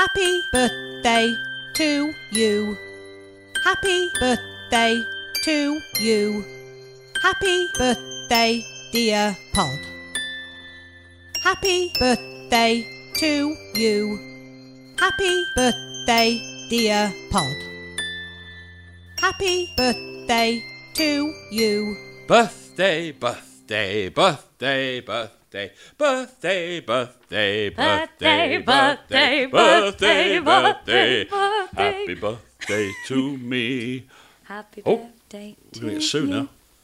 Happy birthday to you. Happy birthday to you. Happy birthday, dear Pod. Happy birthday to you. Happy birthday, dear Pod. Happy birthday to you. Birthday, birthday, birthday, birthday, birthday, birthday, birthday, birthday, birthday, birthday. Birthday, happy birthday to me. Happy Oh, birthday We're to going to get Sue you. now.